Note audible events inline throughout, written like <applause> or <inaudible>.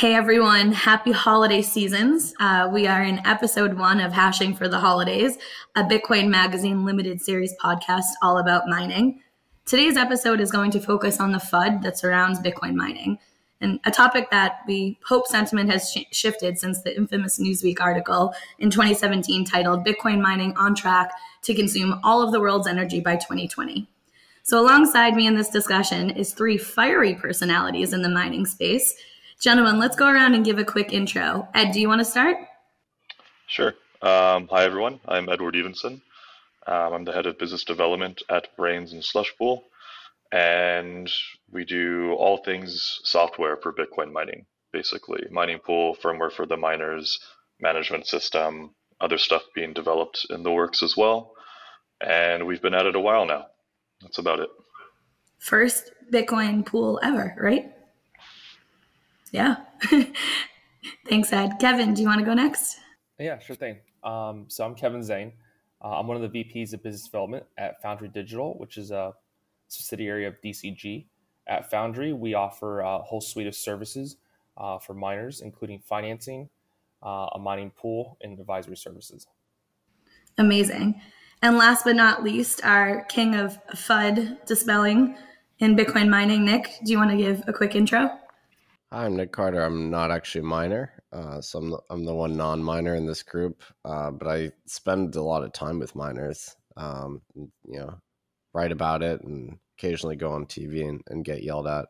Hey everyone, happy holiday seasons. Uh, we are in episode one of Hashing for the Holidays, a Bitcoin Magazine limited series podcast all about mining. Today's episode is going to focus on the FUD that surrounds Bitcoin mining, and a topic that we hope sentiment has sh- shifted since the infamous Newsweek article in 2017 titled Bitcoin Mining on Track to Consume All of the World's Energy by 2020. So, alongside me in this discussion is three fiery personalities in the mining space. Gentlemen, let's go around and give a quick intro. Ed, do you want to start? Sure. Um, hi, everyone. I'm Edward Evenson. Um, I'm the head of business development at Braiins and Slushpool, and we do all things software for Bitcoin mining, basically mining pool, firmware for the miners, management system, other stuff being developed in the works as well. And we've been at it a while now. That's about it. First Bitcoin pool ever, right? Yeah. <laughs> Thanks, Ed. Kevin, do you want to go next? Yeah, sure thing. Um, so I'm Kevin Zhang. Uh, I'm one of the VPs of business development at Foundry Digital, which is a subsidiary of DCG. At Foundry, we offer a whole suite of services uh, for miners, including financing, uh, a mining pool, and advisory services. Amazing. And last but not least, our king of FUD dispelling in Bitcoin mining, Nick. Do you want to give a quick intro? Hi, I'm Nick Carter. I'm not actually a miner, uh, so I'm the, I'm the one non-miner in this group. Uh, but I spend a lot of time with miners. Um, you know, write about it and occasionally go on TV and, and get yelled at,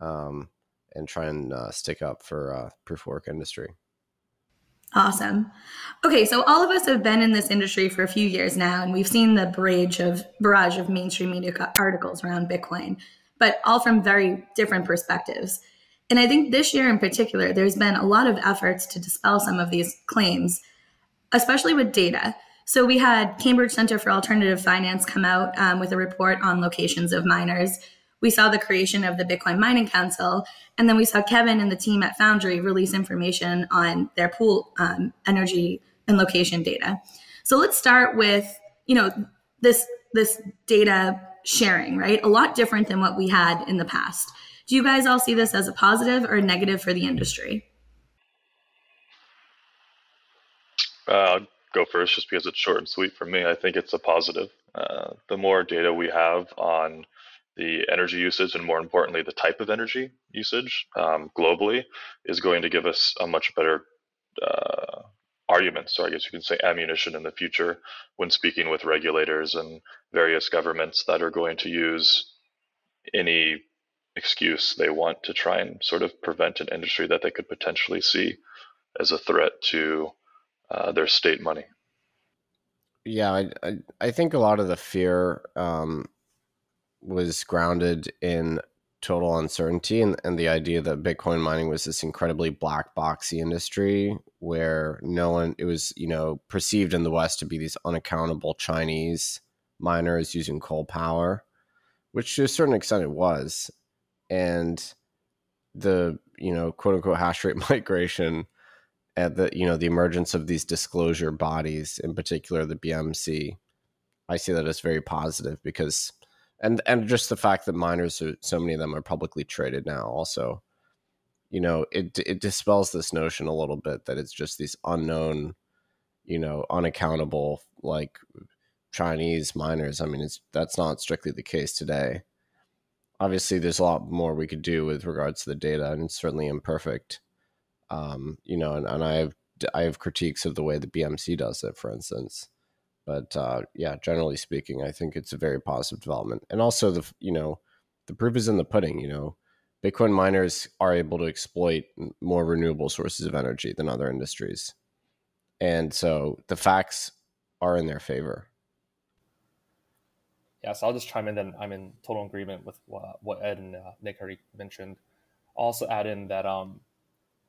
um, and try and uh, stick up for uh, proof work industry. Awesome. Okay, so all of us have been in this industry for a few years now, and we've seen the barrage of barrage of mainstream media articles around Bitcoin, but all from very different perspectives. And I think this year in particular, there's been a lot of efforts to dispel some of these claims, especially with data. So we had Cambridge Center for Alternative Finance come out um, with a report on locations of miners. We saw the creation of the Bitcoin Mining Council, and then we saw Kevin and the team at Foundry release information on their pool um, energy and location data. So let's start with you know this this data sharing, right? A lot different than what we had in the past. Do you guys all see this as a positive or a negative for the industry? Uh, I'll go first just because it's short and sweet for me. I think it's a positive. Uh, the more data we have on the energy usage and more importantly, the type of energy usage um, globally is going to give us a much better uh, argument. So I guess you can say ammunition in the future when speaking with regulators and various governments that are going to use any excuse they want to try and sort of prevent an industry that they could potentially see as a threat to uh, their state money. Yeah, I, I, I think a lot of the fear um, was grounded in total uncertainty and, and the idea that Bitcoin mining was this incredibly black boxy industry where no one it was you know perceived in the West to be these unaccountable Chinese miners using coal power, which to a certain extent it was and the you know quote unquote hash rate <laughs> migration at the you know the emergence of these disclosure bodies in particular the bmc i see that as very positive because and and just the fact that miners are so many of them are publicly traded now also you know it it dispels this notion a little bit that it's just these unknown you know unaccountable like chinese miners. I mean it's that's not strictly the case today obviously there's a lot more we could do with regards to the data and it's certainly imperfect. Um, you know and, and i have i have critiques of the way the bmc does it for instance. But uh, yeah generally speaking i think it's a very positive development. And also the you know the proof is in the pudding you know. Bitcoin miners are able to exploit more renewable sources of energy than other industries. And so the facts are in their favor yeah, so I'll just chime in. Then I'm in total agreement with what, what Ed and uh, Nick already mentioned. I'll also add in that um,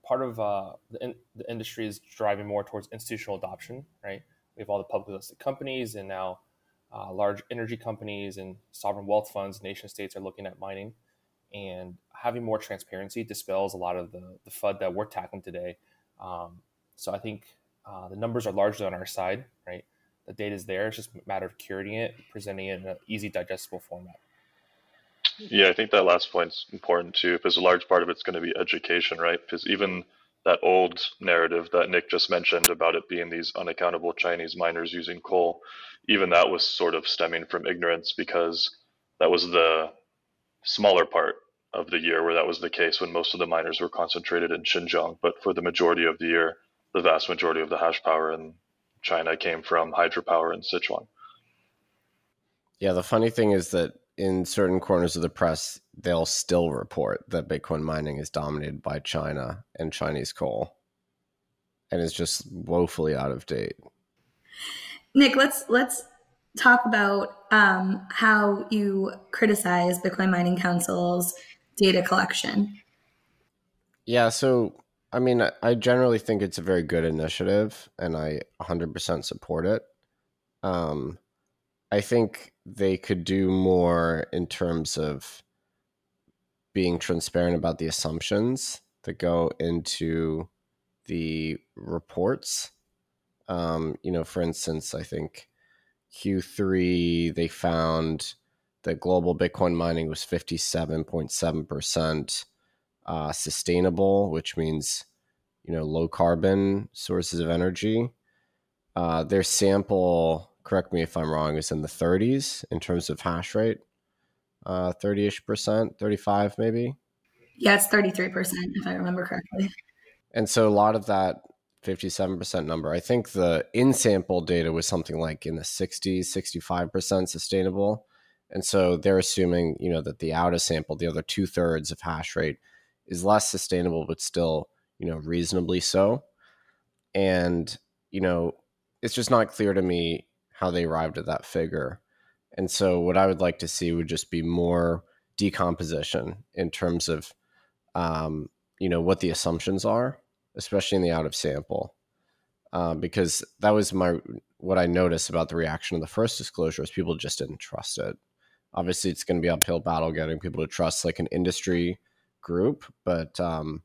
part of uh, the, in, the industry is driving more towards institutional adoption. Right, we have all the publicly listed companies, and now uh, large energy companies and sovereign wealth funds, nation states are looking at mining, and having more transparency dispels a lot of the the FUD that we're tackling today. Um, so I think uh, the numbers are largely on our side. Right the data is there. It's just a matter of curating it, presenting it in an easy, digestible format. Yeah, I think that last point's important too, because a large part of it's going to be education, right? Because even that old narrative that Nick just mentioned about it being these unaccountable Chinese miners using coal, even that was sort of stemming from ignorance because that was the smaller part of the year where that was the case when most of the miners were concentrated in Xinjiang. But for the majority of the year, the vast majority of the hash power in China came from hydropower in Sichuan. Yeah, the funny thing is that in certain corners of the press, they'll still report that Bitcoin mining is dominated by China and Chinese coal, and is just woefully out of date. Nick, let's let's talk about um, how you criticize Bitcoin Mining Council's data collection. Yeah, so I mean, I generally think it's a very good initiative, and I 100% support it. Um, I think they could do more in terms of being transparent about the assumptions that go into the reports. Um, you know, for instance, I think Q3 they found that global Bitcoin mining was 57.7% uh, sustainable, which means, you know, low carbon sources of energy. Uh, their sample correct me if I'm wrong, is in the 30s in terms of hash rate. Uh, 30-ish percent, 35 maybe. Yeah, it's 33% if I remember correctly. And so a lot of that 57% number, I think the in sample data was something like in the 60s, 65% sustainable. And so they're assuming, you know, that the out of sample, the other two thirds of hash rate is less sustainable, but still, you know, reasonably so. And, you know, it's just not clear to me how they arrived at that figure. And so, what I would like to see would just be more decomposition in terms of, um, you know, what the assumptions are, especially in the out of sample, uh, because that was my what I noticed about the reaction of the first disclosure is people just didn't trust it. Obviously, it's going to be uphill battle getting people to trust like an industry group, but um,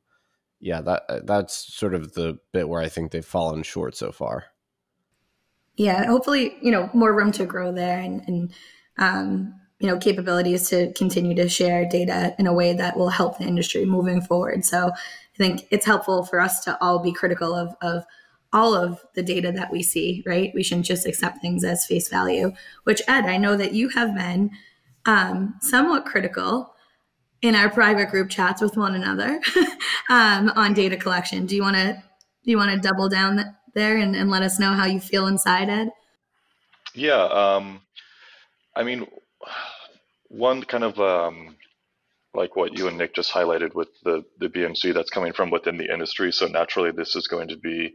yeah, that that's sort of the bit where I think they've fallen short so far yeah, hopefully, you know, more room to grow there and, and um, you know, capabilities to continue to share data in a way that will help the industry moving forward. So I think it's helpful for us to all be critical of, of all of the data that we see, right? We shouldn't just accept things as face value, which Ed, I know that you have been um, somewhat critical in our private group chats with one another <laughs> um, on data collection. Do you want to, do you want to double down there and, and let us know how you feel inside, Ed? Yeah, um, I mean, one kind of um, like what you and Nick just highlighted with the, the BMC that's coming from within the industry. So naturally, this is going to be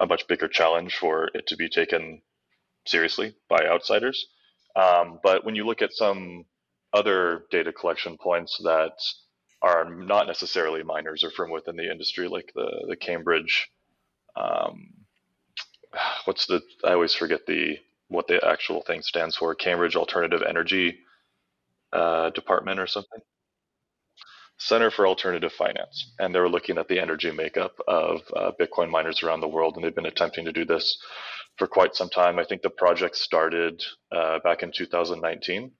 a much bigger challenge for it to be taken seriously by outsiders. Um, but when you look at some other data collection points that are not necessarily miners or from within the industry, like the the Cambridge um, what's the I always forget the what the actual thing stands for Cambridge Alternative Energy uh, Department or something. Center for Alternative Finance, and they were looking at the energy makeup of uh, Bitcoin miners around the world, and they've been attempting to do this for quite some time. I think the project started uh, back in 2019,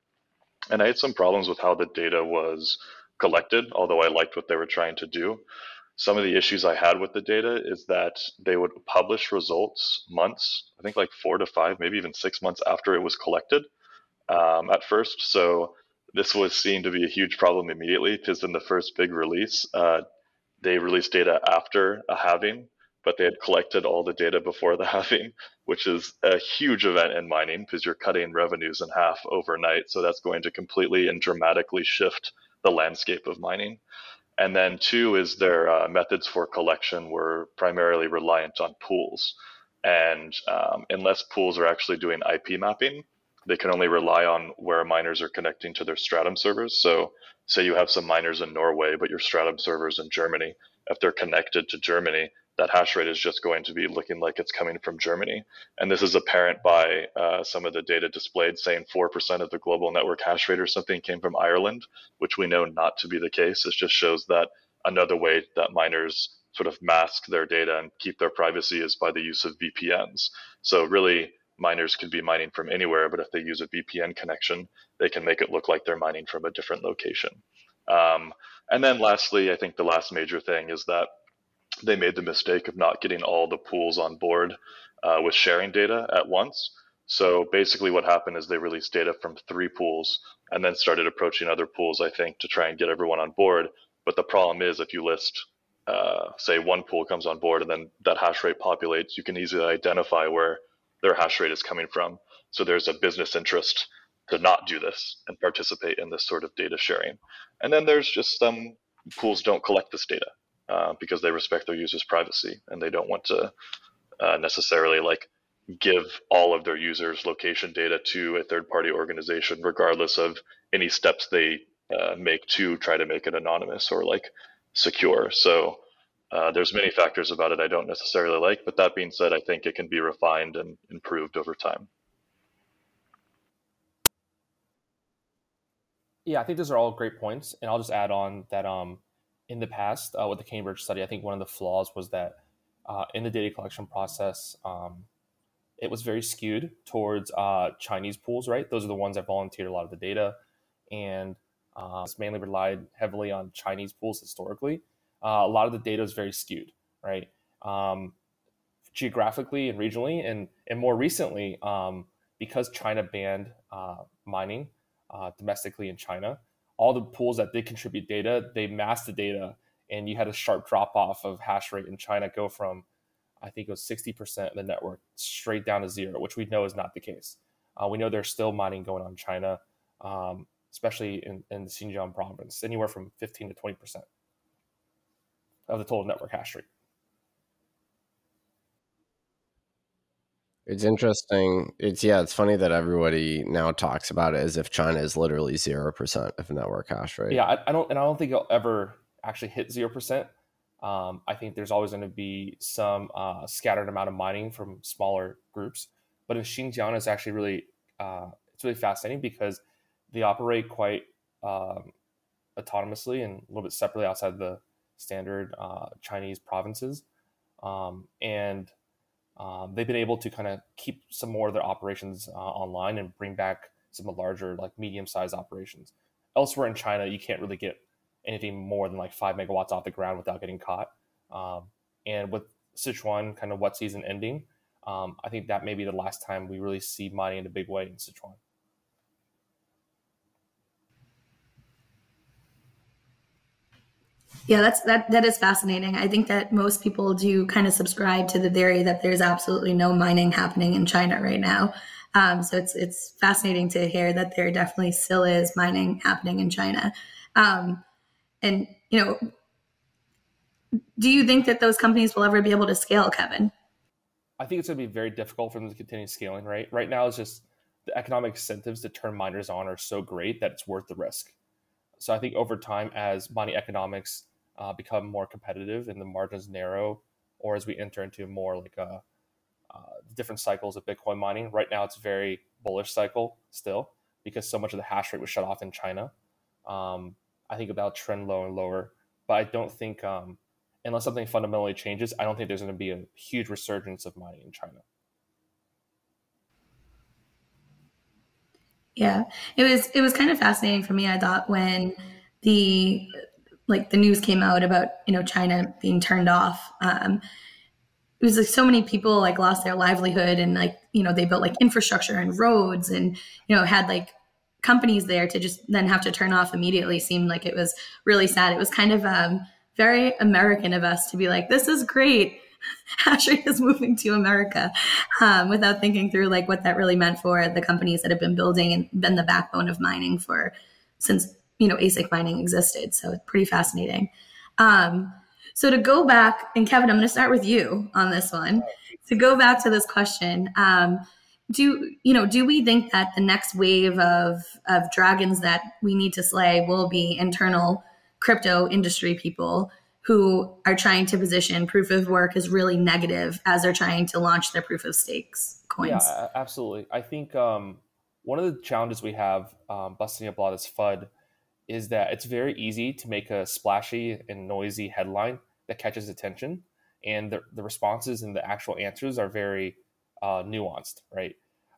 and I had some problems with how the data was collected, although I liked what they were trying to do some of the issues I had with the data is that they would publish results months, I think like four to five, maybe even six months after it was collected um, at first. So this was seen to be a huge problem immediately because in the first big release, uh, they released data after a halving, but they had collected all the data before the <laughs> halving, which is a huge event in mining because you're cutting revenues in half overnight. So that's going to completely and dramatically shift the landscape of mining. And then two is their uh, methods for collection were primarily reliant on pools. And um, unless pools are actually doing IP mapping, they can only rely on where miners are connecting to their Stratum servers. So, say you have some miners in Norway, but your Stratum servers in Germany. If they're connected to Germany, that hash rate is just going to be looking like it's coming from Germany. And this is apparent by uh, some of the data displayed saying 4% of the global network hash rate or something came from Ireland, which we know not to be the case. It just shows that another way that miners sort of mask their data and keep their privacy is by the use of VPNs. So really, miners can be mining from anywhere, but if they use a VPN connection, they can make it look like they're mining from a different location. Um, and then lastly, I think the last major thing is that they made the mistake of not getting all the pools on board uh, with sharing data at once. So basically, what happened is they released data from three pools and then started approaching other pools, I think, to try and get everyone on board. But the problem is, if you list, uh, say, one pool comes on board and then that hash rate populates, you can easily identify where their hash rate is coming from. So there's a business interest to not do this and participate in this sort of data sharing. And then there's just some pools don't collect this data uh, because they respect their users' privacy and they don't want to uh, necessarily like give all of their users location data to a third party organization regardless of any steps they uh, make to try to make it anonymous or like secure. So uh, there's many factors about it i don't necessarily like but that being said i think it can be refined and improved over time. Yeah i think those are all great points and i'll just add on that um in the past uh, with the cambridge study i think one of the flaws was that uh, in the data collection process um, it was very skewed towards uh, Chinese pools, right? Those are the ones that volunteered a lot of the data, and uh, it's mainly relied heavily on Chinese pools historically. Uh, a lot of the data is very skewed, right? Um, geographically and regionally, and and more recently, um, because China banned uh, mining uh, domestically in China, all the pools that did contribute data, they masked the data, and you had a sharp drop off of hash rate in China go from I think it was 60% of the network straight down to zero, which we know is not the case. Uh, we know there's still mining going on in China, um, especially in, in the Xinjiang province, anywhere from 15 to 20% of the total network hash rate. It's interesting. It's yeah, it's funny that everybody now talks about it as if China is literally zero percent of network hash rate. Yeah, I, I, don't, and I don't think it'll ever actually hit zero percent. Um, I think there's always going to be some uh, scattered amount of mining from smaller groups, but in Xinjiang, it's actually really uh, it's really fascinating because they operate quite um, autonomously and a little bit separately outside the standard uh, Chinese provinces, um, and um, they've been able to kind of keep some more of their operations uh, online and bring back some of the larger, like medium-sized operations. Elsewhere in China, you can't really get anything more than like five megawatts off the ground without getting caught. Um, and with Sichuan kind of wet season ending, um, I think that may be the last time we really see mining in a big way in Sichuan. Yeah, that's that that is fascinating. I think that most people do kind of subscribe to the theory that there's absolutely no mining happening in China right now. Um, so it's it's fascinating to hear that there definitely still is mining happening in China. Um, and, you know, do you think that those companies will ever be able to scale, Kevin? I think it's going to be very difficult for them to continue scaling, right? Right now, it's just the economic incentives to turn miners on are so great that it's worth the risk. So I think over time, as mining economics uh, become more competitive and the margins narrow, or as we enter into more like uh, uh, different cycles of Bitcoin mining, right now it's very bullish cycle still because so much of the hash rate was shut off in China. Um, I think about trend low and lower. But I don't think, um, unless something fundamentally changes, I don't think there's going to be a huge resurgence of mining in China. Yeah, it was it was kind of fascinating for me. I thought when the like the news came out about you know China being turned off. Um, it was like so many people like lost their livelihood and like you know they built like infrastructure and roads and you know had like companies there to just then have to turn off immediately seemed like it was really sad. It was kind of um, very American of us to be like, this is great. <laughs> Hashrate is moving to America um, without thinking through like what that really meant for the companies that have been building and been the backbone of mining for since you know ASIC mining existed. So it's pretty fascinating. Um, so to go back, and Kevin, I'm going to start with you on this one. To go back to this question, um, do you know do we think that the next wave of of dragons that we need to slay will be internal crypto industry people who are trying to position proof of work as really negative as they're trying to launch their proof of stakes coins yeah absolutely i think um, one of the challenges we have um, busting up a lot this fud is that it's very easy to make a splashy and noisy headline that catches attention and the, the responses and the actual answers are very uh, nuanced right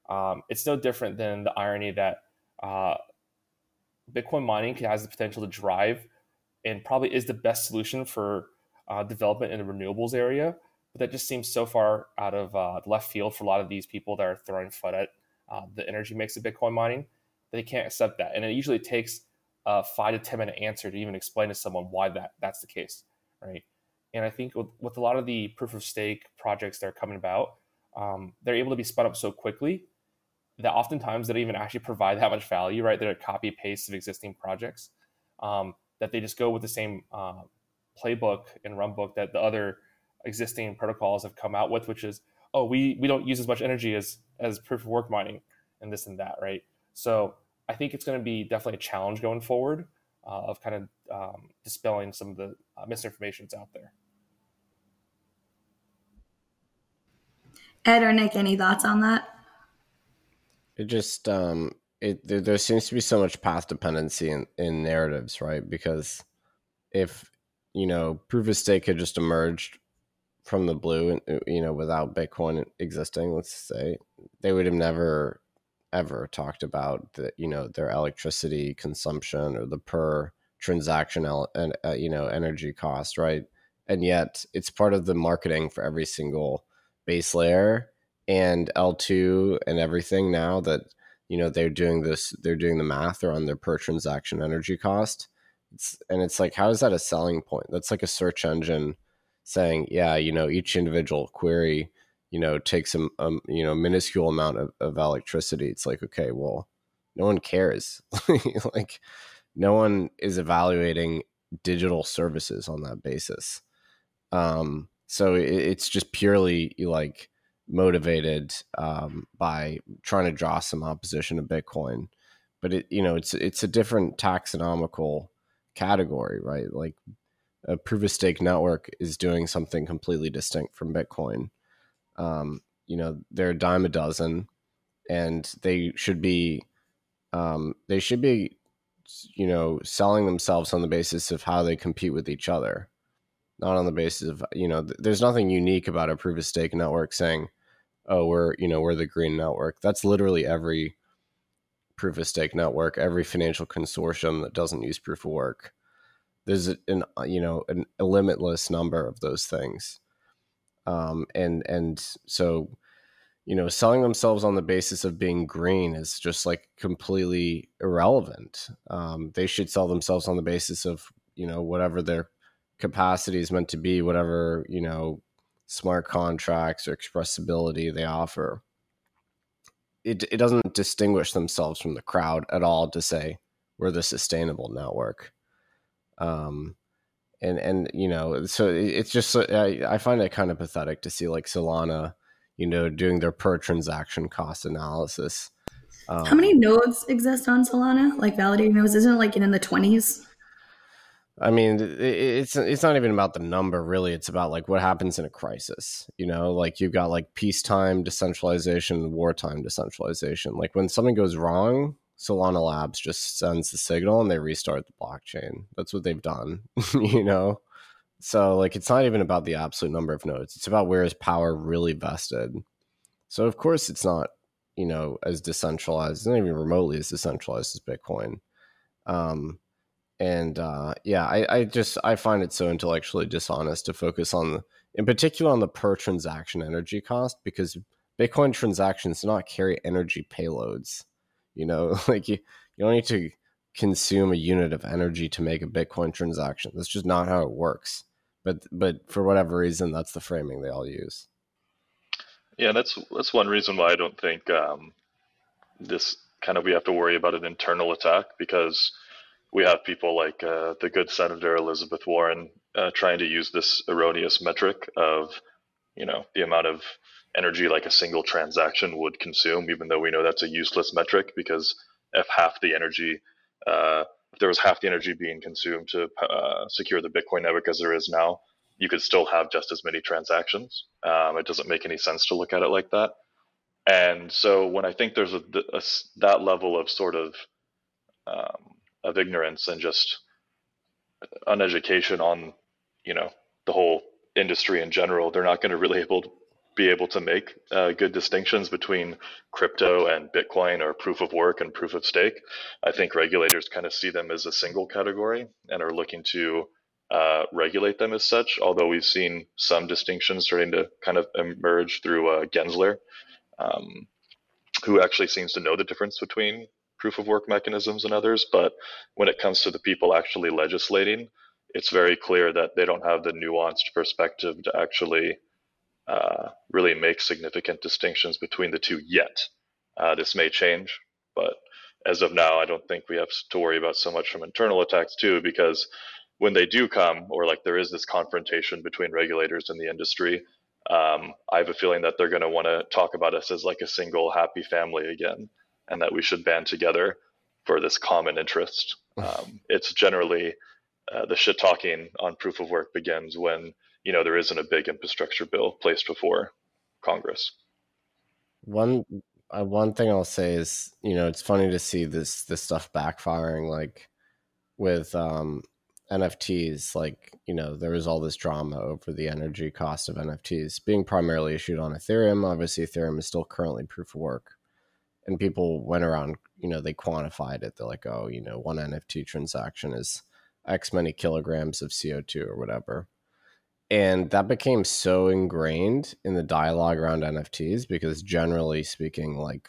Um, it's no different than the irony that uh, Bitcoin mining has the potential to drive and probably is the best solution for uh, development in the renewables area. But that just seems so far out of uh, left field for a lot of these people that are throwing FUD at uh, the energy mix of Bitcoin mining. They can't accept that, and it usually takes a five to ten minute answer to even explain to someone why that that's the case, right? And I think with, with a lot of the proof of stake projects that are coming about, um, they're able to be spun up so quickly that oftentimes they don't even actually provide that much value, right? They're a copy paste of existing projects um, that they just go with the same uh, playbook and run book that the other existing protocols have come out with, which is, oh, we we don't use as much energy as as proof of work mining and this and that, right? So I think it's going to be definitely a challenge going forward uh, of kind of um, dispelling some of the uh, that's out there. Ed or Nick, any thoughts on that? It just um it there, there seems to be so much path dependency in, in narratives, right? Because if you know proof of stake had just emerged from the blue, uh, you know, without Bitcoin existing, let's say, they would have never ever talked about the you know their electricity consumption or the per transaction and uh, you know energy cost, right? And yet it's part of the marketing for every single base layer and L2 and everything now that you know they're doing this they're doing the math around their per transaction energy cost it's, and it's like how is that a selling point that's like a search engine saying yeah you know each individual query you know takes a, a you know minuscule amount of, of electricity it's like okay well no one cares <laughs> like no one is evaluating digital services on that basis um so it, it's just purely like motivated um, by trying to draw some opposition to Bitcoin. But it, you know, it's it's a different taxonomical category, right? Like a proof of stake network is doing something completely distinct from Bitcoin. Um, you know, they're a dime a dozen, and they should be um, they should be you know selling themselves on the basis of how they compete with each other not on the basis of you know th- there's nothing unique about a proof of stake network saying oh we're you know we're the green network. That's literally every proof of stake network every financial consortium that doesn't use proof of work. There's an you know an, a limitless number of those things um and and so you know selling themselves on the basis of being green is just like completely irrelevant. Um they should sell themselves on the basis of you know whatever their capacity is meant to be whatever you know smart contracts or expressibility they offer. It, it doesn't distinguish themselves from the crowd at all to say we're the sustainable network. Um and and you know so it's just I, I find it kind of pathetic to see like solana you know doing their per transaction cost analysis um, how many nodes exist on solana like validating nodes isn't it like in the 20s I mean, it's it's not even about the number, really. It's about like what happens in a crisis. You know, like you've got like peacetime decentralization, wartime decentralization. Like when something goes wrong, Solana Labs just sends the signal and they restart the blockchain. That's what they've done. <laughs> you know, so like it's not even about the absolute number of nodes. It's about where is power really vested. So of course it's not, you know, as decentralized, it's not even remotely as decentralized as Bitcoin. Um, and uh, yeah, I, I just I find it so intellectually dishonest to focus on, the, in particular, on the per transaction energy cost because Bitcoin transactions do not carry energy payloads. You know, <laughs> like you, you don't need to consume a unit of energy to make a Bitcoin transaction. That's just not how it works. But but for whatever reason, that's the framing they all use. Yeah, that's that's one reason why I don't think um, this kind of we have to worry about an internal attack because we have people like uh, the good Senator Elizabeth Warren uh, trying to use this erroneous metric of, you know, the amount of energy like a single transaction would consume, even though we know that's a useless metric because if half the energy, uh, if there was half the energy being consumed to uh, secure the Bitcoin network as there is now, you could still have just as many transactions. Um, it doesn't make any sense to look at it like that. And so when I think there's a, a that level of sort of um, of ignorance and just uneducation on you know the whole industry in general they're not going <laughs> to really able be able to make uh, good distinctions between crypto and Bitcoin or proof of work and proof of stake. I think regulators kind of see them as a single category and are looking to uh, regulate them as such, although we've seen some distinctions starting to kind of emerge through uh, Gensler, um, who actually seems to know the difference between proof of work mechanisms and others. But when it comes to the people actually legislating, it's very clear that they don't have the nuanced perspective to actually uh, really make significant distinctions between the two yet. Uh, this may change, but as of now, I don't think we have to worry about so much from internal attacks too, because when they do come, or like there is this confrontation between regulators and the industry, um, I have a feeling that they're going to want to talk about us as like a single happy family again, and that we should band together for this common interest. Um, it's generally uh, the shit talking on proof of work begins when you know there isn't a big infrastructure bill placed before Congress. One uh, one thing I'll say is you know it's funny to see this this stuff backfiring like with um, NFTs. Like you know there was all this drama over the energy cost of NFTs being primarily issued on Ethereum. Obviously, Ethereum is still currently proof of work, and people went around you know they quantified it. They're like, oh, you know, one NFT transaction is X many kilograms of CO2 or whatever and that became so ingrained in the dialogue around nfts because generally speaking like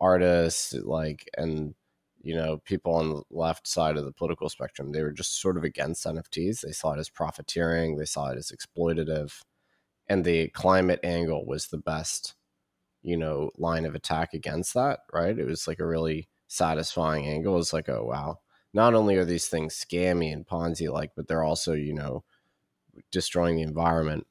artists like and you know people on the left side of the political spectrum they were just sort of against nfts they saw it as profiteering. They saw it as exploitative. And the climate angle was the best you know line of attack against that right? It was like a really satisfying angle. It's like oh wow. Not only are these things scammy and ponzi like but they're also you know destroying the environment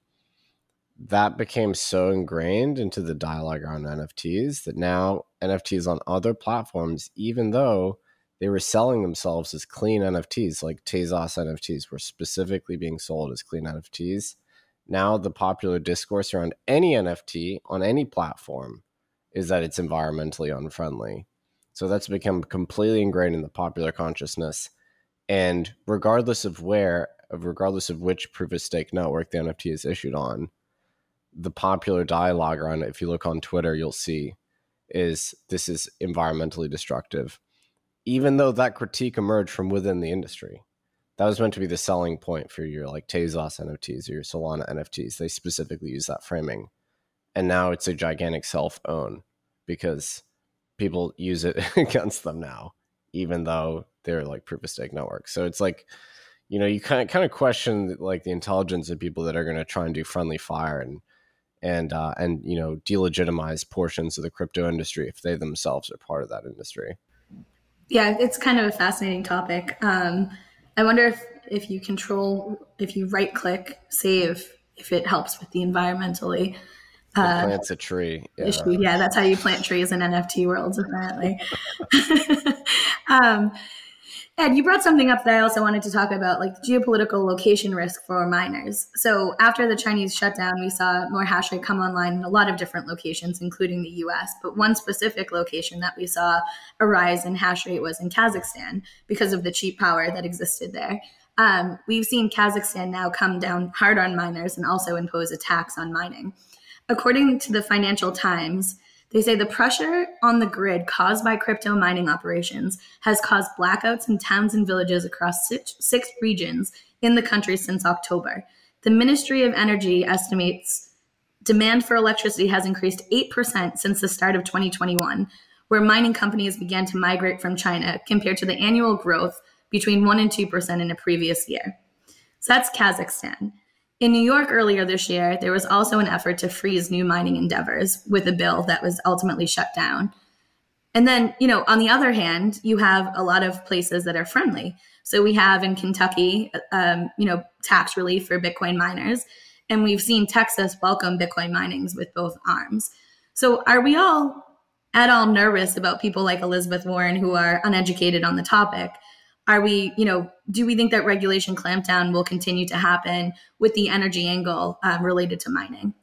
that became so ingrained into the dialogue around NFTs that now NFTs on other platforms, even though they were selling themselves as clean NFTs, like Tezos NFTs were specifically being sold as clean NFTs. Now the popular discourse around any NFT on any platform is that it's environmentally unfriendly. So that's become completely ingrained in the popular consciousness. And regardless of where of regardless of which proof of stake network the NFT is issued on, the popular dialogue around it, if you look on Twitter, you'll see is this is environmentally destructive. Even though that critique emerged from within the industry. That was meant to be the selling point for your like Tezos NFTs or your Solana NFTs. They specifically use that framing. And now it's a gigantic self own because people use it <laughs> against them now, even though they're like proof of stake networks. So it's like you know, you kind of kind of question like the intelligence of people that are going to try and do friendly fire and and uh, and you know delegitimize portions of the crypto industry if they themselves are part of that industry. Yeah, it's kind of a fascinating topic. Um, I wonder if if you control if you right click save if it helps with the environmentally. Uh, plants a tree. Yeah. Issue. yeah, that's how you plant trees in NFT worlds, apparently. <laughs> um, Ed, you brought something up that I also wanted to talk about, like geopolitical location risk for miners. So after the Chinese shutdown, we saw more hash rate come online in a lot of different locations, including the US. But one specific location that we saw a rise in hash rate was in Kazakhstan because of the cheap power that existed there. Um, we've seen Kazakhstan now come down hard on miners and also impose a tax on mining. According to the Financial Times, they say the pressure on the grid caused by crypto mining operations has caused blackouts in towns and villages across six, six regions in the country since October. The Ministry of Energy estimates demand for electricity has increased 8% since the start of 2021, where mining companies began to migrate from China compared to the annual growth between 1 and 2% in a previous year. So that's Kazakhstan. In New York earlier this year, there was also an effort to freeze new mining endeavors with a bill that was ultimately shut down. And then, you know, on the other hand, you have a lot of places that are friendly. So we have in Kentucky, um, you know, tax relief for Bitcoin miners. And we've seen Texas welcome Bitcoin minings with both arms. So are we all at all nervous about people like Elizabeth Warren who are uneducated on the topic? Are we you know do we think that regulation clampdown will continue to happen with the energy angle um, related to mining?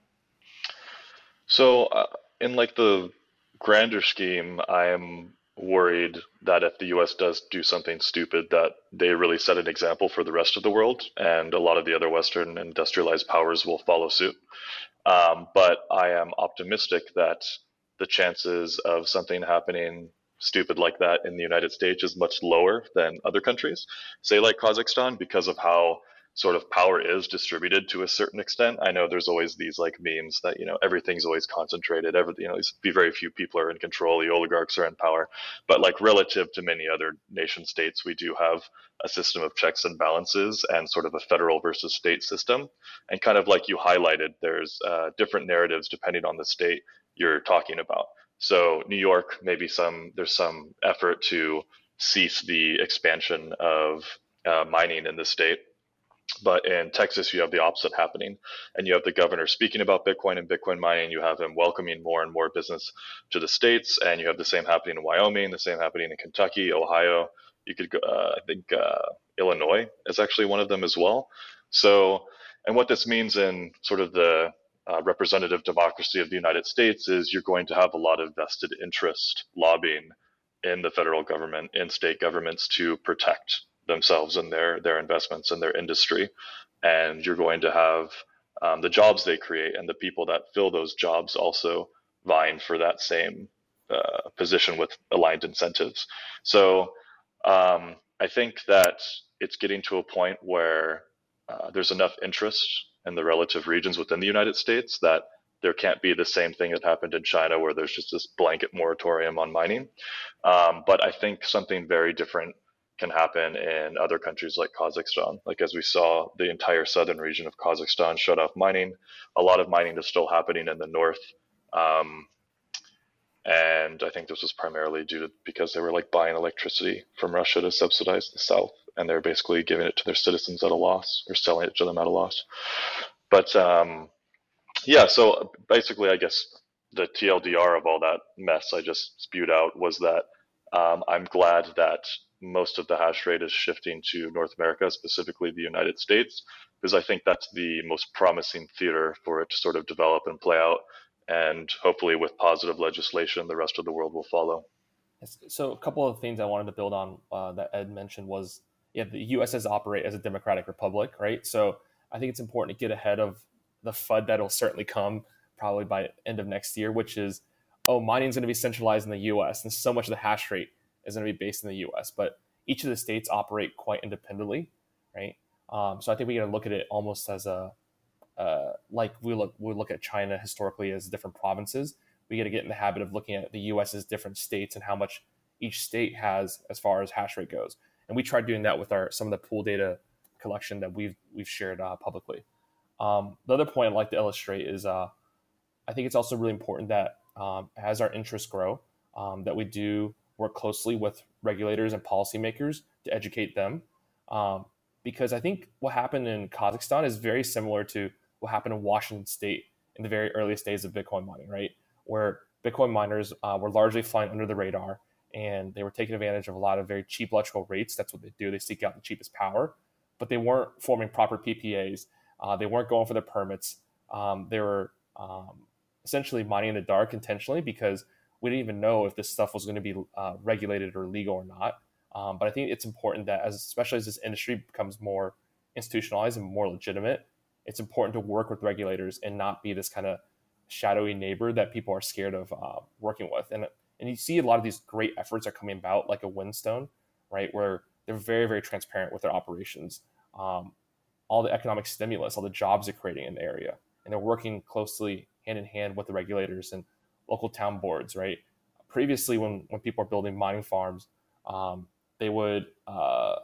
So uh, in like the grander scheme i am worried that if the us does do something stupid that they really set an example for the rest of the world and a lot of the other western industrialized powers will follow suit. Um, but I am optimistic that the chances of something happening stupid like that in the United States is much lower than other countries, say like Kazakhstan, because of how sort of power is distributed to a certain extent. I know there's always these like memes that you know everything's always concentrated. Every you know, very few people are in control. The oligarchs are in power, but like relative to many other nation states, we do have a system of checks and balances and sort of a federal versus state system. And kind of like you highlighted, there's uh, different narratives depending on the state you're talking about. So New York, maybe some there's some effort to cease the expansion of uh, mining in the state but in Texas, you have the opposite happening. And you have the governor speaking about Bitcoin and Bitcoin mining. You have him welcoming more and more business to the states. And you have the same happening in Wyoming, the same happening in Kentucky, Ohio. You could go, uh, I think uh, Illinois is actually one of them as well. So, and what this means in sort of the uh, representative democracy of the United States is you're going to have a lot of vested interest lobbying in the federal government, in state governments to protect themselves and their their investments and their industry, and you're going to have um, the jobs they create and the people that fill those jobs also vying for that same uh, position with aligned incentives. So um, I think that it's getting to a point where uh, there's enough interest in the relative regions within the United States that there can't be the same thing that happened in China where there's just this blanket moratorium on mining. Um, but I think something very different can happen in other countries like Kazakhstan. Like as we saw, the entire southern region of Kazakhstan shut off mining. A lot of mining is still happening in the north. Um, and I think this was primarily due to because they were like buying electricity from Russia to subsidize the south, and they're basically giving it to their citizens at a loss or selling it to them at a loss. But um, yeah, so basically, I guess the TLDR of all that mess I just spewed out was that um, I'm glad that most of the hash rate is shifting to North America, specifically the United States, because I think that's the most promising theater for it to sort of develop and play out. And hopefully, with positive legislation, the rest of the world will follow. So, a couple of things I wanted to build on uh, that Ed mentioned was yeah, the U.S. does operate as a democratic republic, right? So, I think it's important to get ahead of the FUD that'll certainly come probably by end of next year, which is oh, mining is going to be centralized in the U.S. and so much of the hash rate is going to be based in the U.S. But each of the states operate quite independently, right? Um, so I think we got to look at it almost as a uh, like we look we look at China historically as different provinces. We got to get in the habit of looking at the U.S. as different states and how much each state has as far as hash rate goes. And we tried doing that with our some of the pool data collection that we've we've shared uh, publicly. Um, the other point I'd like to illustrate is uh, I think it's also really important that um, as our interests grow, um, that we do work closely with regulators and policymakers to educate them. Um, because I think what happened in Kazakhstan is very similar to what happened in Washington State in the very earliest days of Bitcoin mining, right? Where Bitcoin miners uh, were largely flying under the radar and they were taking advantage of a lot of very cheap electrical rates. That's what they do. They seek out the cheapest power, but they weren't forming proper PPAs. Uh, they weren't going for the permits. Um, they were um, essentially mining in the dark intentionally because we didn't even know if this stuff was going to be uh, regulated or legal or not. Um, but I think it's important that, as especially as this industry becomes more institutionalized and more legitimate, it's important to work with regulators and not be this kind of shadowy neighbor that people are scared of uh, working with. And and you see a lot of these great efforts are coming about, like a Whinstone, right, where they're very very transparent with their operations, um, all the economic stimulus, all the jobs they're creating in the area, and they're working closely hand in hand with the regulators and local town boards, right? Previously, when when people are building mining farms, um, they would uh,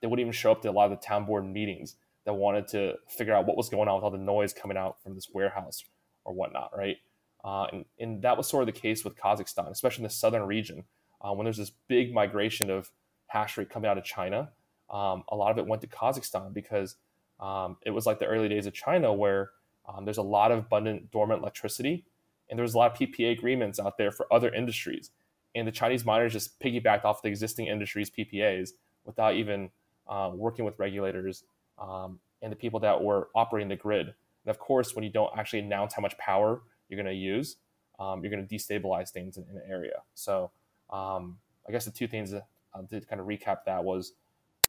they wouldn't even show up to a lot of the town board meetings that wanted to figure out what was going on with all the noise coming out from this warehouse or whatnot, right? Uh, and, and that was sort of the case with Kazakhstan, especially in the southern region, uh, when there's this big migration of hash rate coming out of China. Um, a lot of it went to Kazakhstan because um, it was like the early days of China where um, there's a lot of abundant dormant electricity and there was a lot of PPA agreements out there for other industries. And the Chinese miners just piggybacked off the existing industries' PPAs without even uh, working with regulators um, and the people that were operating the grid. And of course, when you don't actually announce how much power you're going to use, um, you're going to destabilize things in, in, an area. So um, I guess the two things uh, to kind of recap that was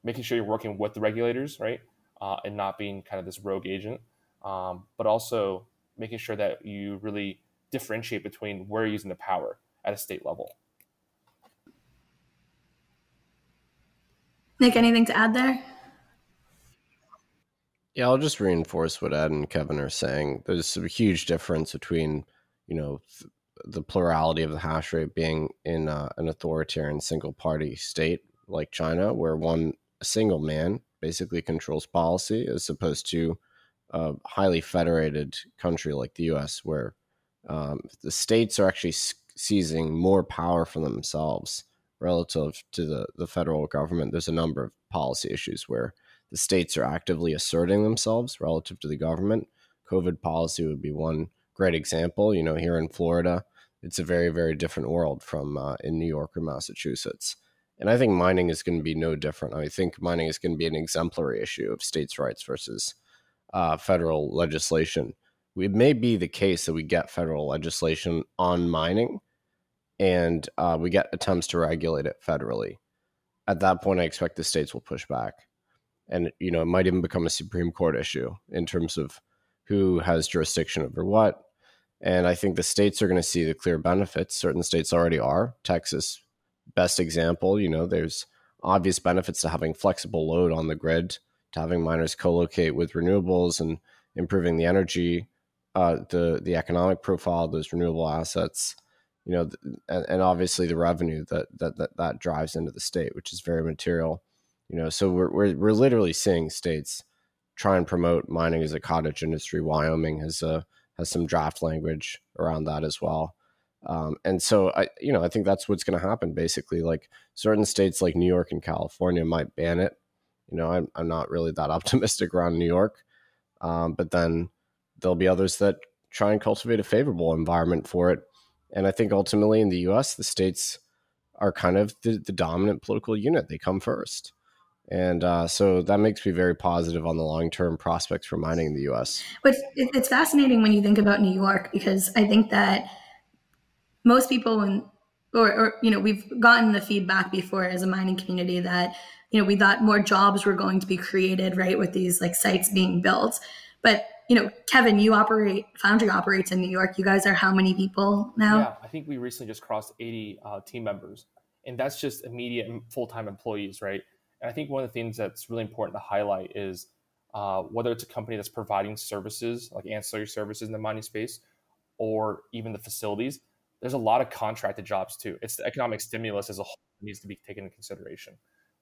making sure you're working with the regulators, right, uh, and not being kind of this rogue agent, um, but also making sure that you really differentiate between where you're using the power at a state level. Nick, anything to add there? Yeah, I'll just reinforce what Ed and Kevin are saying. There's a huge difference between, you know, the plurality of the hash rate being in uh, an authoritarian single party state like China, where one single man basically controls policy, as opposed to a highly federated country like the U.S., where um, the states are actually seizing more power for themselves relative to the, the federal government. There's a number of policy issues where the states are actively asserting themselves relative to the government. COVID policy would be one great example. You know, here in Florida, it's a very, very different world from uh, in New York or Massachusetts. And I think mining is going to be no different. I think mining is going to be an exemplary issue of states' rights versus uh, federal legislation. It may be the case that we get federal legislation on mining and uh, we get attempts to regulate it federally. At that point, I expect the states will push back. And, you know, it might even become a Supreme Court issue in terms of who has jurisdiction over what. And I think the states are going to see the clear benefits. Certain states already are. Texas, best example. You know, there's obvious benefits to having flexible load on the grid, to having miners co-locate with renewables and improving the energy, uh, the the economic profile of those renewable assets. You know, and, and obviously the revenue that, that that that drives into the state, which is very material. You know, so we're we're, we're literally seeing states try and promote mining as a cottage industry. Wyoming has a has some draft language around that as well. Um, and so I, you know, I think that's what's going to happen. Basically, like certain states like New York and California might ban it. You know, I'm, I'm not really that <laughs> optimistic around New York, um, but then there'll be others that try and cultivate a favorable environment for it. And I think ultimately in the U.S., the states are kind of the, the dominant political unit. They come first. And uh, so that makes me very positive on the long term prospects for mining in the US. But it's fascinating when you think about New York because I think that most people, when, or, or, you know, we've gotten the feedback before as a mining community that, you know, we thought more jobs were going to be created, right, with these like sites being built. But, you know, Kevin, you operate, Foundry operates in New York. You guys are how many people now? Yeah, I think we recently just crossed 80 uh, team members. And that's just immediate full time employees, right? And I think one of the things that's really important to highlight is uh, whether it's a company that's providing services like ancillary services in the mining space or even the facilities, there's a lot of contracted jobs too. It's the economic stimulus as a whole needs to be taken into consideration.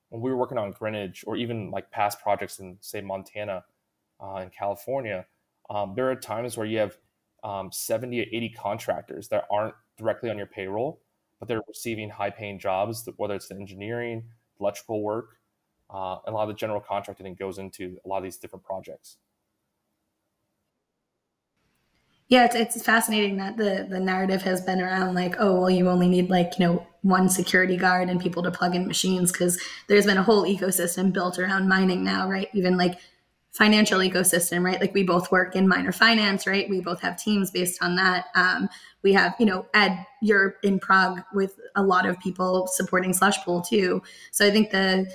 When we were working on Greenidge or even like past projects in say Montana uh, in California, um, there are times where you have um, 70 or 80 contractors that aren't directly on your payroll, but they're receiving high paying jobs, whether it's the engineering, electrical work, uh, a lot of the general contracting goes into a lot of these different projects. Yeah, it's, it's fascinating that the the narrative has been around like, oh, well, you only need like you know one security guard and people to plug in machines because there's been a whole ecosystem built around mining now, right? Even like financial ecosystem, right? Like we both work in miner finance, right? We both have teams based on that. Um, we have, you know, Ed, you're in Prague with a lot of people supporting Slushpool too. So I think the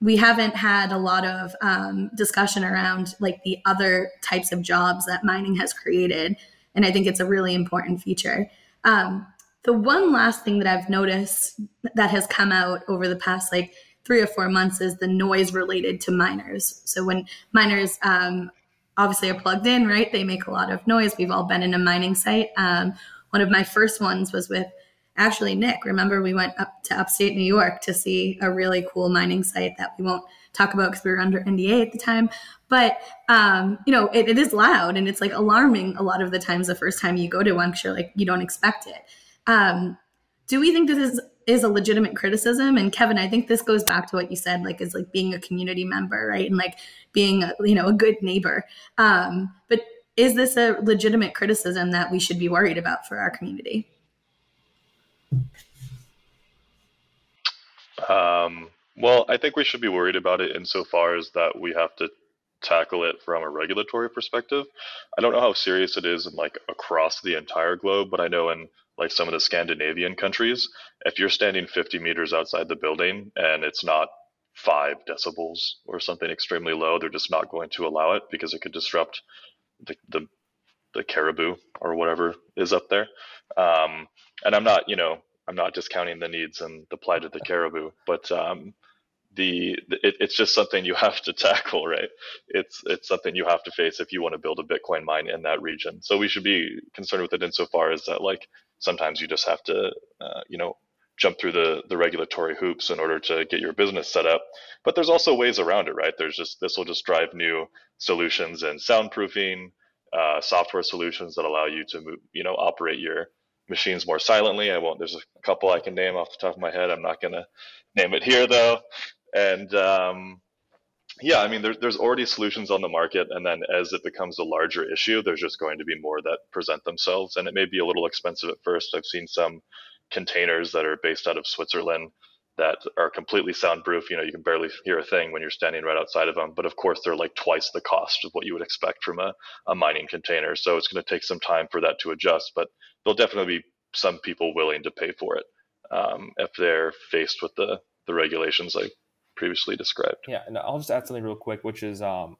we haven't had a lot of um, discussion around like the other types of jobs that mining has created and i think it's a really important feature. Um, the one last thing that i've noticed that has come out over the past like three or four months is the noise related to miners. So when miners um, obviously are plugged in right? They make a lot of noise. We've all been in a mining site. Um, one of my first ones was with actually Nick, remember we went up to upstate New York to see a really cool mining site that we won't talk about because we were under NDA at the time. But um, you know, it, it is loud and it's like alarming a lot of the times the first time you go to one because you're like you don't expect it. Um, do we think this is is a legitimate criticism? And Kevin, I think this goes back to what you said, like is like being a community member, right? And like being a, you know a good neighbor. Um, but is this a legitimate criticism that we should be worried about for our community? Um, well, I think we should be worried about it insofar as that we have to tackle it from a regulatory perspective. I don't know how serious it is in like across the entire globe, but I know in like some of the Scandinavian countries, if you're standing 50 meters outside the building and it's not five decibels or something extremely low, they're just not going to allow it because it could disrupt the, the the caribou or whatever is up there. Um, and I'm not, you know, I'm not discounting the needs and the plight of the caribou, but um, the, the it, it's just something you have to <laughs> tackle, right? It's it's something you have to face if you want to build a Bitcoin mine in that region. So we should be concerned with it insofar as that, like sometimes you just have to, uh, you know, jump through the the regulatory hoops in order to get your business set up. But there's also ways around it, right? There's just this will just drive new solutions and soundproofing, uh, software solutions that allow you to move, you know, operate your machines more silently. I won't. There's a couple I can name off the top of my head. I'm not gonna name it here though. And um, yeah, I mean, there, there's already solutions on the market, and then as it becomes a larger issue, there's just going to be more that present themselves, and it may be a little expensive at first. I've seen some containers that are based out of Switzerland that are completely soundproof. You know, you can barely hear a thing when you're standing right outside of them. But of course, they're like twice the cost of what you would expect from a, a mining container. So it's going to take some time for that to adjust. But there'll definitely be some people willing to pay for it um, if they're faced with the the regulations I previously described. Yeah, and I'll just add something real quick, which is um,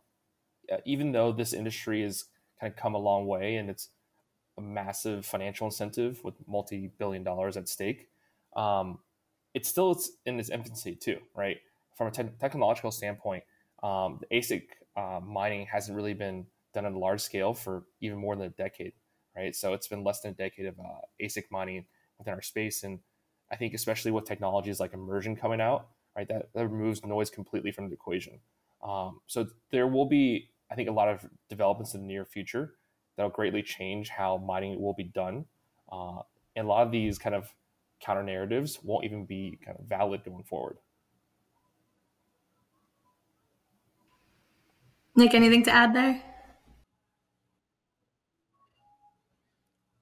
even though this industry has kind of come a long way and it's a massive financial incentive with multi-billion dollars at stake. Um, it's still it's in its infancy too, right? From a te- technological standpoint, um, the ASIC uh, mining hasn't really been done on a large scale for even more than a decade, right? So it's been less than a decade of uh, ASIC mining within our space, and I think especially with technologies like immersion coming out, right, that, that removes noise completely from the equation. Um, so there will be, I think, a lot of developments in the near future that'll greatly change how mining will be done. Uh, and a lot of these kind of counter narratives won't even be kind of valid going forward. Nick, anything to add there?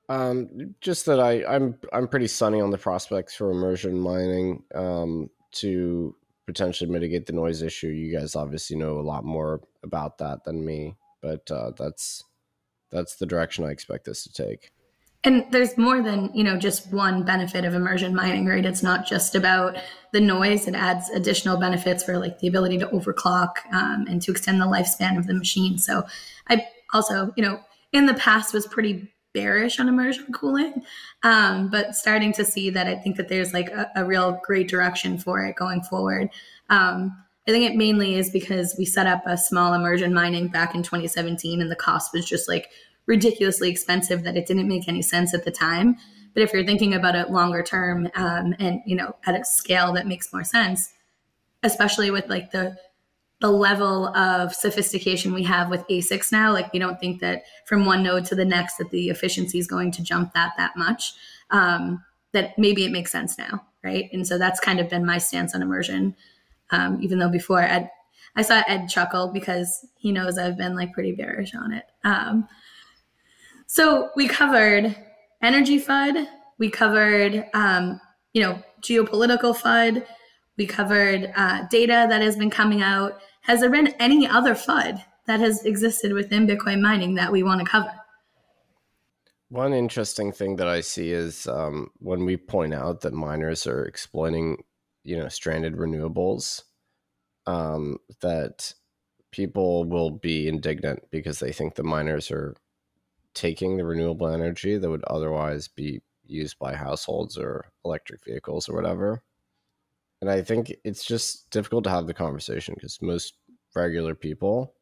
Um, just that I, I'm I'm pretty sunny on the prospects for immersion mining um, to potentially mitigate the noise issue. You guys obviously know a lot more about that than me, but uh, that's that's the direction I expect this to take. And there's more than, you know, just one benefit of immersion mining, right? It's not just about the noise. It adds additional benefits for like the ability to overclock um, and to extend the lifespan of the machine. So I also, you know, in the past was pretty bearish on immersion cooling, um, but starting to see that I think that there's like a, a real great direction for it going forward. Um, I think it mainly is because we set up a small immersion mining back in 2017 and the cost was just like ridiculously expensive that it didn't make any sense at the time. But if you're thinking about it longer term um, and you know at a scale that makes more sense, especially with like the the level of sophistication we have with ASICs now, like we don't think that from one node to the next that the efficiency is going to jump that that much. Um, that maybe it makes sense now, right? And so that's kind of been my stance on immersion. Um, even though before Ed, I saw Ed chuckle because he knows I've been like pretty bearish on it. Um, so we covered energy FUD. We covered, um, you know, geopolitical FUD. We covered uh, data that has been coming out. Has there been any other FUD that has existed within Bitcoin mining that we want to cover? One interesting thing that I see is um, when we point out that miners are exploiting, you know, stranded renewables, um, that people will be indignant because they think the miners are taking the renewable energy that would otherwise be used by households or electric vehicles or whatever. And I think it's just difficult to have the conversation because most regular people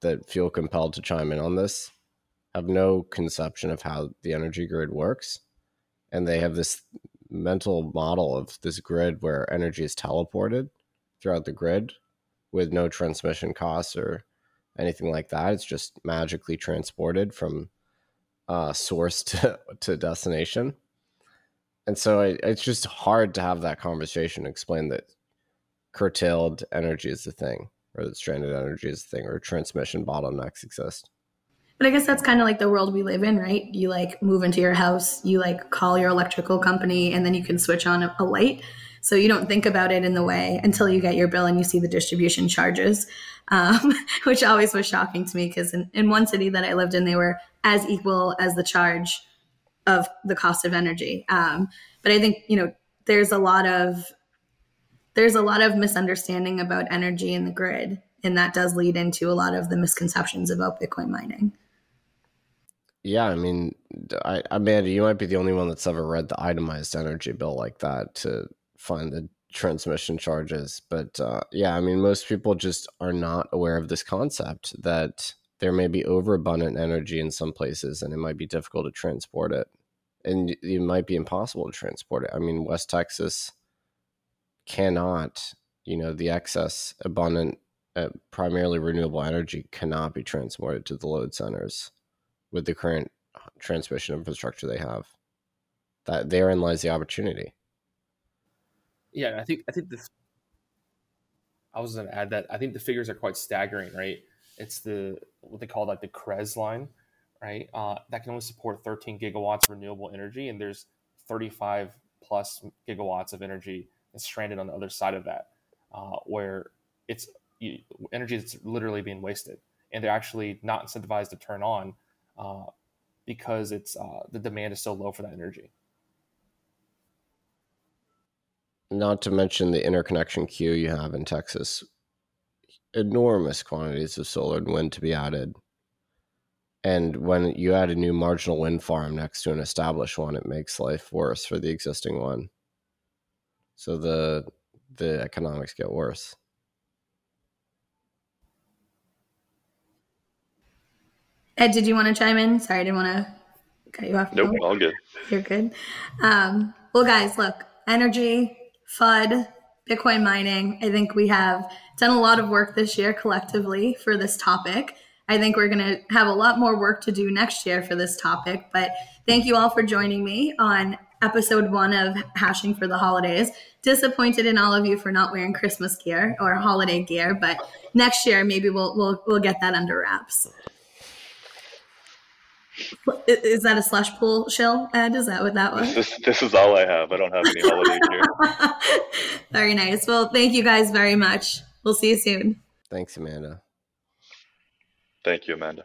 that feel compelled to chime in on this have no conception of how the energy grid works. And they have this mental model of this grid where energy is teleported throughout the grid with no transmission costs or anything like that. It's just magically transported from uh, source <laughs> to, to destination. And so it, it's just hard to have that conversation, explain that curtailed energy is the thing, or that stranded energy is the thing, or transmission bottlenecks exist. But I guess that's kind of like the world we live in, right? You like move into your house, you like call your electrical company, and then you can switch on a, a light. So you don't think about it in the way until you get your bill and you see the distribution charges, um, <laughs> which always was shocking to me because in, in one city that I lived in, they were as equal as the charge of the cost of energy. Um, but I think you know there's a lot of there's a lot of misunderstanding about energy in the grid, and that does lead into a lot of the misconceptions about Bitcoin mining. Yeah, I mean, I, Amanda, you might be the only one that's ever read the itemized energy bill like that to find the transmission charges. But uh, yeah, I mean, most people just are not aware of this concept that there may be overabundant energy in some places and it might be difficult to transport it. And it might be impossible to transport it. I mean, West Texas cannot, you know, the excess abundant, uh, primarily renewable energy cannot be transported to the load centers with the current transmission infrastructure they have. That therein lies the opportunity. Yeah, I think I think this. I was going to add that I think the figures are quite staggering, right? It's the what they call like the CREZ line, right? Uh, that can only support 13 gigawatts of renewable energy, and there's 35 plus gigawatts of energy that's stranded on the other side of that, uh, where it's energy that's literally being wasted, and they're actually not incentivized to turn on uh, because it's uh, the demand is so low for that energy. Not to mention the interconnection queue you have in Texas. Enormous quantities of solar and wind to be added. And when you add a new marginal wind farm next to an established one, it makes life worse for the existing one. So the the economics get worse. Ed, did you want to chime in? Sorry, I didn't want to cut you off. Nope, all good. You're good. Um, well, guys, look, energy, FUD, Bitcoin mining. I think we have done a lot of work this year collectively for this topic. I think we're going to have a lot more work to do next year for this topic. But thank you all for joining me on episode one of Hashing for the Holidays. Disappointed in all of you for not wearing Christmas gear or holiday gear, but next year maybe we'll we'll we'll get that under wraps. Is that a slush pool shell, Ed? Is that what that was? This, this is all I have. I don't have any holiday <laughs> here. very nice. Well, thank you guys very much. We'll see you soon. Thanks, Amanda. Thank you, Amanda.